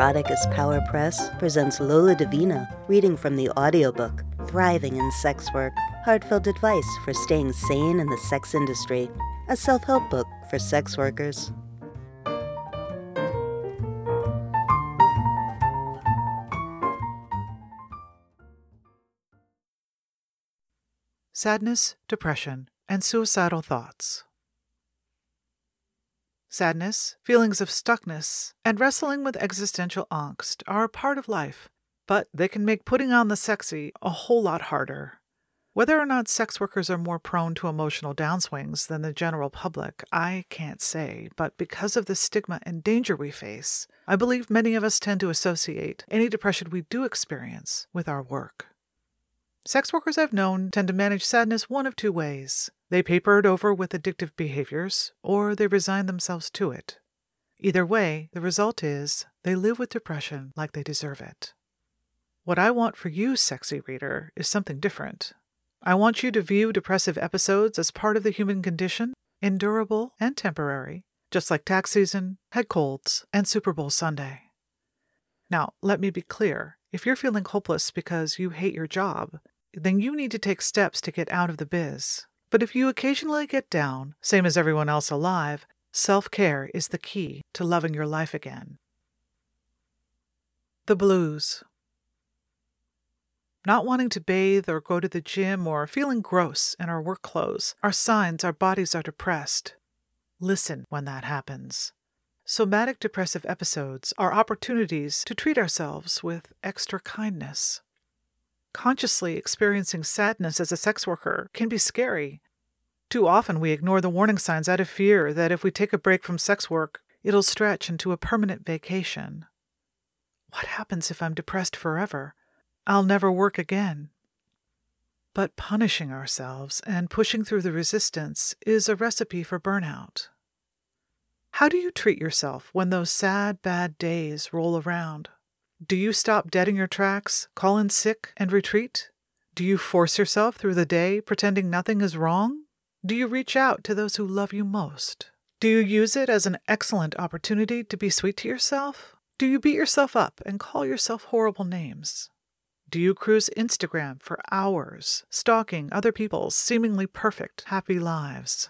Erotic as Power Press presents Lola Davina reading from the audiobook Thriving in Sex Work Heartfelt Advice for Staying Sane in the Sex Industry, a self help book for sex workers. Sadness, depression, and suicidal thoughts. Sadness, feelings of stuckness, and wrestling with existential angst are a part of life, but they can make putting on the sexy a whole lot harder. Whether or not sex workers are more prone to emotional downswings than the general public, I can't say, but because of the stigma and danger we face, I believe many of us tend to associate any depression we do experience with our work. Sex workers I've known tend to manage sadness one of two ways they paper it over with addictive behaviors, or they resign themselves to it. Either way, the result is they live with depression like they deserve it. What I want for you, sexy reader, is something different. I want you to view depressive episodes as part of the human condition, endurable and temporary, just like tax season, head colds, and Super Bowl Sunday. Now, let me be clear if you're feeling hopeless because you hate your job, then you need to take steps to get out of the biz. But if you occasionally get down, same as everyone else alive, self care is the key to loving your life again. The blues. Not wanting to bathe or go to the gym or feeling gross in our work clothes are signs our bodies are depressed. Listen when that happens. Somatic depressive episodes are opportunities to treat ourselves with extra kindness. Consciously experiencing sadness as a sex worker can be scary. Too often we ignore the warning signs out of fear that if we take a break from sex work, it'll stretch into a permanent vacation. What happens if I'm depressed forever? I'll never work again. But punishing ourselves and pushing through the resistance is a recipe for burnout. How do you treat yourself when those sad, bad days roll around? Do you stop dead in your tracks, call in sick, and retreat? Do you force yourself through the day pretending nothing is wrong? Do you reach out to those who love you most? Do you use it as an excellent opportunity to be sweet to yourself? Do you beat yourself up and call yourself horrible names? Do you cruise Instagram for hours, stalking other people's seemingly perfect, happy lives?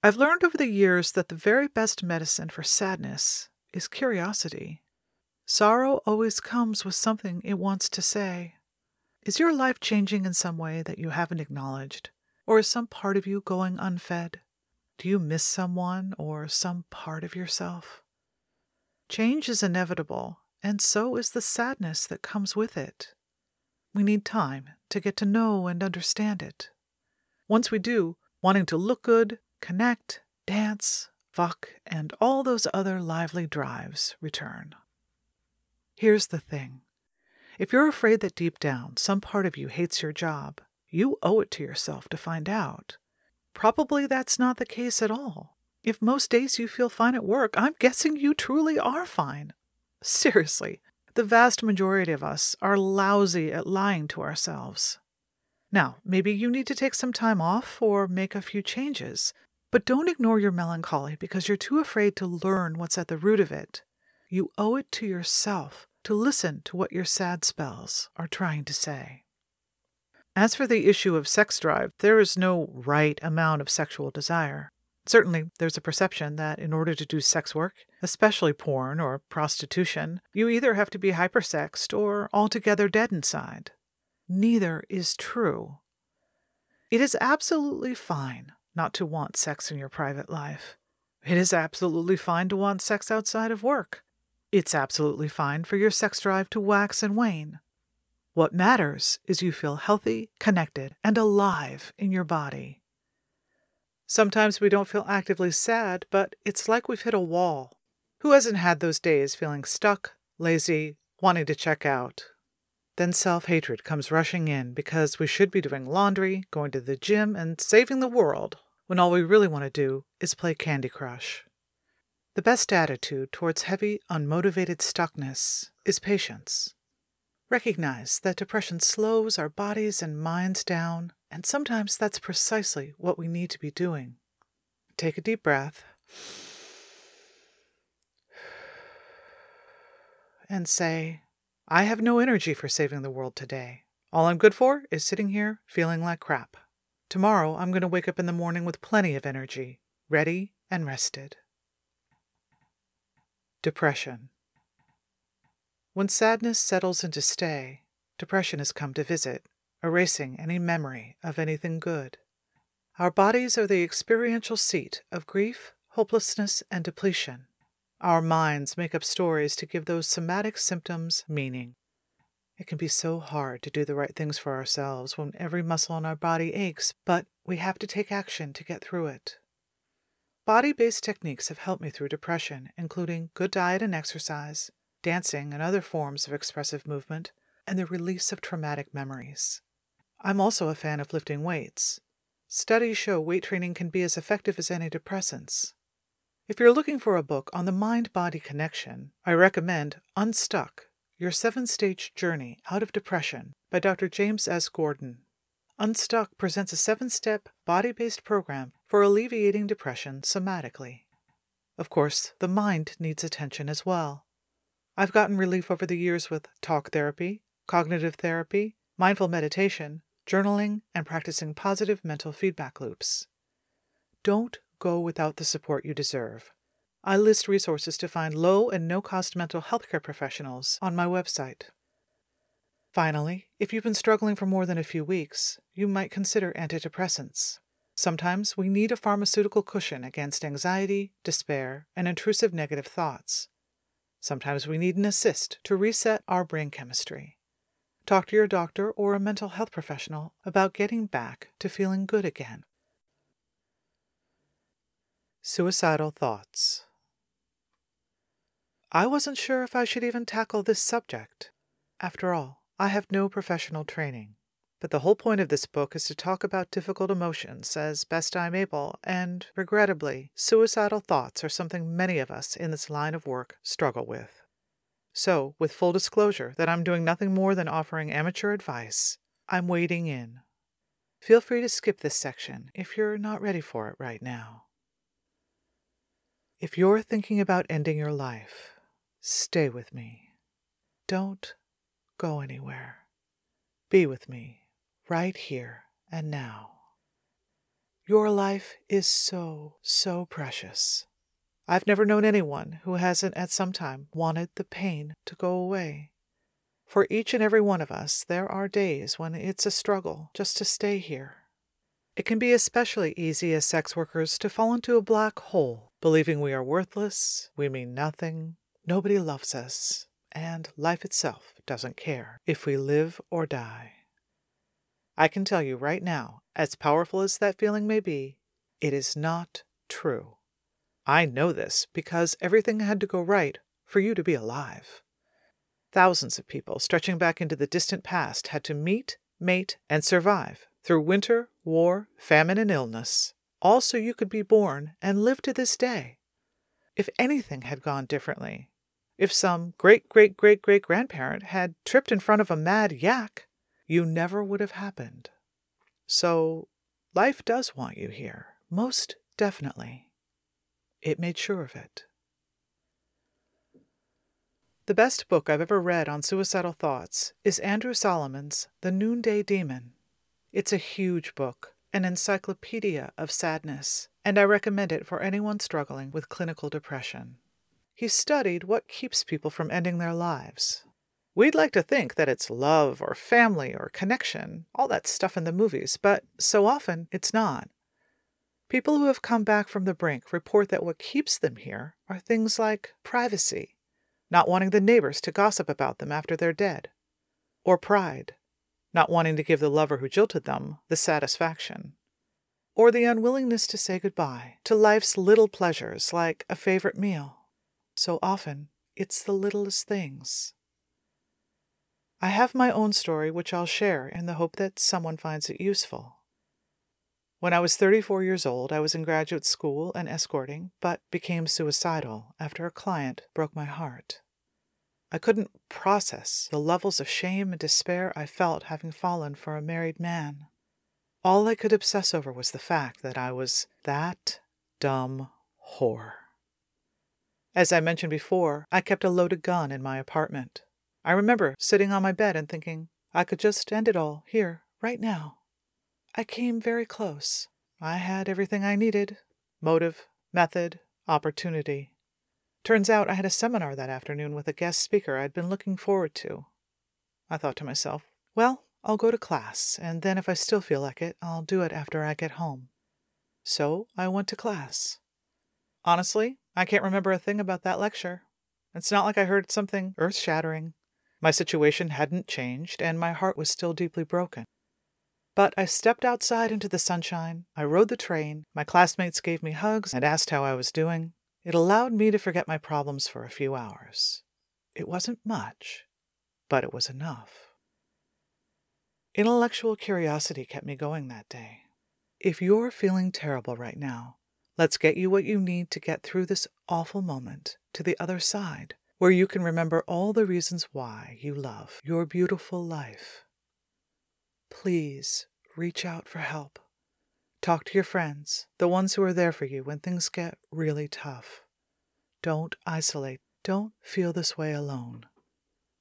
I've learned over the years that the very best medicine for sadness is curiosity. Sorrow always comes with something it wants to say. Is your life changing in some way that you haven't acknowledged? Or is some part of you going unfed? Do you miss someone or some part of yourself? Change is inevitable, and so is the sadness that comes with it. We need time to get to know and understand it. Once we do, wanting to look good, connect, dance, fuck, and all those other lively drives return. Here's the thing if you're afraid that deep down some part of you hates your job, you owe it to yourself to find out. Probably that's not the case at all. If most days you feel fine at work, I'm guessing you truly are fine. Seriously, the vast majority of us are lousy at lying to ourselves. Now, maybe you need to take some time off or make a few changes, but don't ignore your melancholy because you're too afraid to learn what's at the root of it. You owe it to yourself to listen to what your sad spells are trying to say. As for the issue of sex drive, there is no right amount of sexual desire. Certainly, there's a perception that in order to do sex work, especially porn or prostitution, you either have to be hypersexed or altogether dead inside. Neither is true. It is absolutely fine not to want sex in your private life. It is absolutely fine to want sex outside of work. It's absolutely fine for your sex drive to wax and wane. What matters is you feel healthy, connected, and alive in your body. Sometimes we don't feel actively sad, but it's like we've hit a wall. Who hasn't had those days feeling stuck, lazy, wanting to check out? Then self hatred comes rushing in because we should be doing laundry, going to the gym, and saving the world when all we really want to do is play Candy Crush. The best attitude towards heavy, unmotivated stuckness is patience. Recognize that depression slows our bodies and minds down, and sometimes that's precisely what we need to be doing. Take a deep breath. and say, I have no energy for saving the world today. All I'm good for is sitting here feeling like crap. Tomorrow, I'm going to wake up in the morning with plenty of energy, ready and rested. Depression. When sadness settles into stay, depression has come to visit, erasing any memory of anything good. Our bodies are the experiential seat of grief, hopelessness, and depletion. Our minds make up stories to give those somatic symptoms meaning. It can be so hard to do the right things for ourselves when every muscle in our body aches, but we have to take action to get through it. Body based techniques have helped me through depression, including good diet and exercise, dancing and other forms of expressive movement, and the release of traumatic memories. I'm also a fan of lifting weights. Studies show weight training can be as effective as antidepressants. If you're looking for a book on the mind body connection, I recommend Unstuck Your Seven Stage Journey Out of Depression by Dr. James S. Gordon. Unstuck presents a seven step body based program for alleviating depression somatically. Of course, the mind needs attention as well. I've gotten relief over the years with talk therapy, cognitive therapy, mindful meditation, journaling, and practicing positive mental feedback loops. Don't go without the support you deserve. I list resources to find low and no cost mental health care professionals on my website. Finally, if you've been struggling for more than a few weeks, you might consider antidepressants. Sometimes we need a pharmaceutical cushion against anxiety, despair, and intrusive negative thoughts. Sometimes we need an assist to reset our brain chemistry. Talk to your doctor or a mental health professional about getting back to feeling good again. Suicidal thoughts. I wasn't sure if I should even tackle this subject. After all, I have no professional training. But the whole point of this book is to talk about difficult emotions as best I'm able, and, regrettably, suicidal thoughts are something many of us in this line of work struggle with. So, with full disclosure that I'm doing nothing more than offering amateur advice, I'm wading in. Feel free to skip this section if you're not ready for it right now. If you're thinking about ending your life, stay with me. Don't go anywhere. Be with me right here and now. Your life is so, so precious. I've never known anyone who hasn't at some time wanted the pain to go away. For each and every one of us, there are days when it's a struggle just to stay here. It can be especially easy as sex workers to fall into a black hole believing we are worthless, we mean nothing, nobody loves us, and life itself doesn't care if we live or die. I can tell you right now, as powerful as that feeling may be, it is not true. I know this because everything had to go right for you to be alive. Thousands of people stretching back into the distant past had to meet, mate, and survive through winter, war, famine, and illness all so you could be born and live to this day. If anything had gone differently, if some great great great great grandparent had tripped in front of a mad yak, you never would have happened. So, life does want you here, most definitely. It made sure of it. The best book I've ever read on suicidal thoughts is Andrew Solomon's The Noonday Demon. It's a huge book an encyclopedia of sadness, and I recommend it for anyone struggling with clinical depression. He studied what keeps people from ending their lives. We'd like to think that it's love or family or connection, all that stuff in the movies, but so often it's not. People who have come back from the brink report that what keeps them here are things like privacy, not wanting the neighbors to gossip about them after they're dead, or pride, not wanting to give the lover who jilted them the satisfaction, or the unwillingness to say goodbye to life's little pleasures like a favorite meal. So often, it's the littlest things. I have my own story which I'll share in the hope that someone finds it useful. When I was 34 years old, I was in graduate school and escorting, but became suicidal after a client broke my heart. I couldn't process the levels of shame and despair I felt having fallen for a married man. All I could obsess over was the fact that I was that dumb whore. As I mentioned before, I kept a loaded gun in my apartment. I remember sitting on my bed and thinking, I could just end it all here, right now. I came very close. I had everything I needed motive, method, opportunity. Turns out I had a seminar that afternoon with a guest speaker I'd been looking forward to. I thought to myself, well, I'll go to class, and then if I still feel like it, I'll do it after I get home. So I went to class. Honestly, I can't remember a thing about that lecture. It's not like I heard something earth shattering. My situation hadn't changed, and my heart was still deeply broken. But I stepped outside into the sunshine, I rode the train, my classmates gave me hugs and asked how I was doing. It allowed me to forget my problems for a few hours. It wasn't much, but it was enough. Intellectual curiosity kept me going that day. If you're feeling terrible right now, let's get you what you need to get through this awful moment to the other side, where you can remember all the reasons why you love your beautiful life. Please reach out for help. Talk to your friends, the ones who are there for you when things get really tough. Don't isolate. Don't feel this way alone.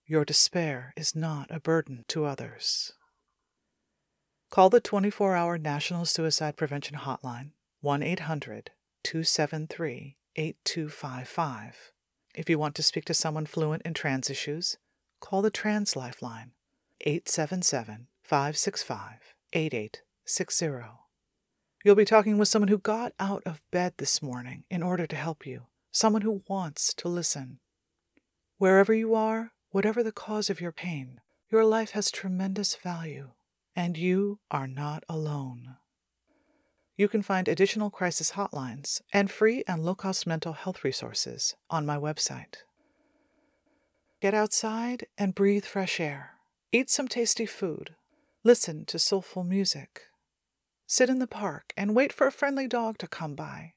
Your despair is not a burden to others. Call the 24 hour National Suicide Prevention Hotline, 1 800 273 8255. If you want to speak to someone fluent in trans issues, call the Trans Lifeline, 877 565 8860. You'll be talking with someone who got out of bed this morning in order to help you, someone who wants to listen. Wherever you are, whatever the cause of your pain, your life has tremendous value and you are not alone. You can find additional crisis hotlines and free and low cost mental health resources on my website. Get outside and breathe fresh air. Eat some tasty food. Listen to soulful music. Sit in the park and wait for a friendly dog to come by.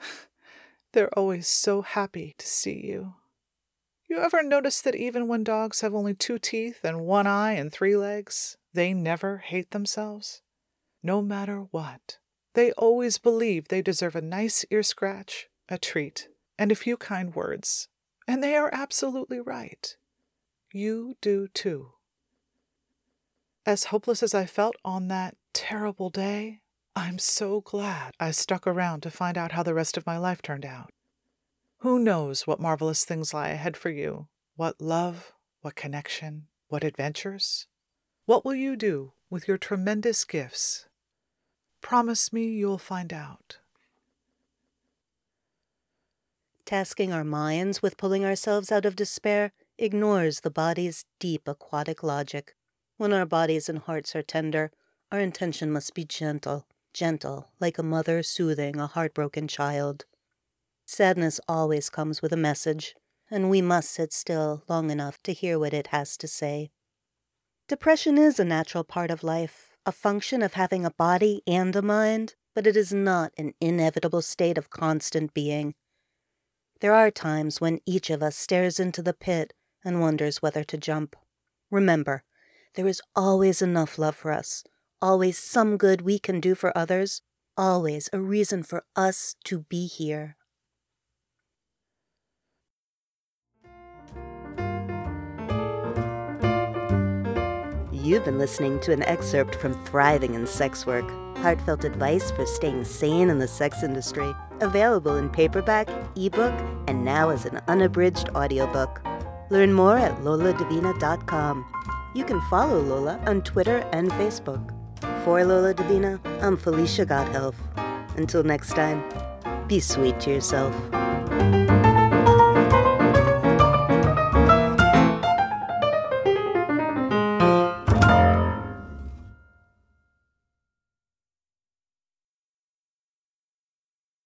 They're always so happy to see you. You ever notice that even when dogs have only two teeth and one eye and three legs, they never hate themselves. No matter what, they always believe they deserve a nice ear scratch, a treat, and a few kind words. And they are absolutely right. You do too. As hopeless as I felt on that terrible day, I'm so glad I stuck around to find out how the rest of my life turned out. Who knows what marvelous things lie ahead for you? What love, what connection, what adventures? What will you do with your tremendous gifts? Promise me you'll find out. Tasking our minds with pulling ourselves out of despair ignores the body's deep aquatic logic. When our bodies and hearts are tender, our intention must be gentle, gentle, like a mother soothing a heartbroken child. Sadness always comes with a message, and we must sit still long enough to hear what it has to say. Depression is a natural part of life, a function of having a body and a mind, but it is not an inevitable state of constant being. There are times when each of us stares into the pit and wonders whether to jump. Remember, there is always enough love for us, always some good we can do for others, always a reason for us to be here. You've been listening to an excerpt from Thriving in Sex Work Heartfelt Advice for Staying Sane in the Sex Industry, available in paperback, ebook, and now as an unabridged audiobook. Learn more at loladavina.com. You can follow Lola on Twitter and Facebook. For Lola Davina, I'm Felicia Gotthelf. Until next time, be sweet to yourself.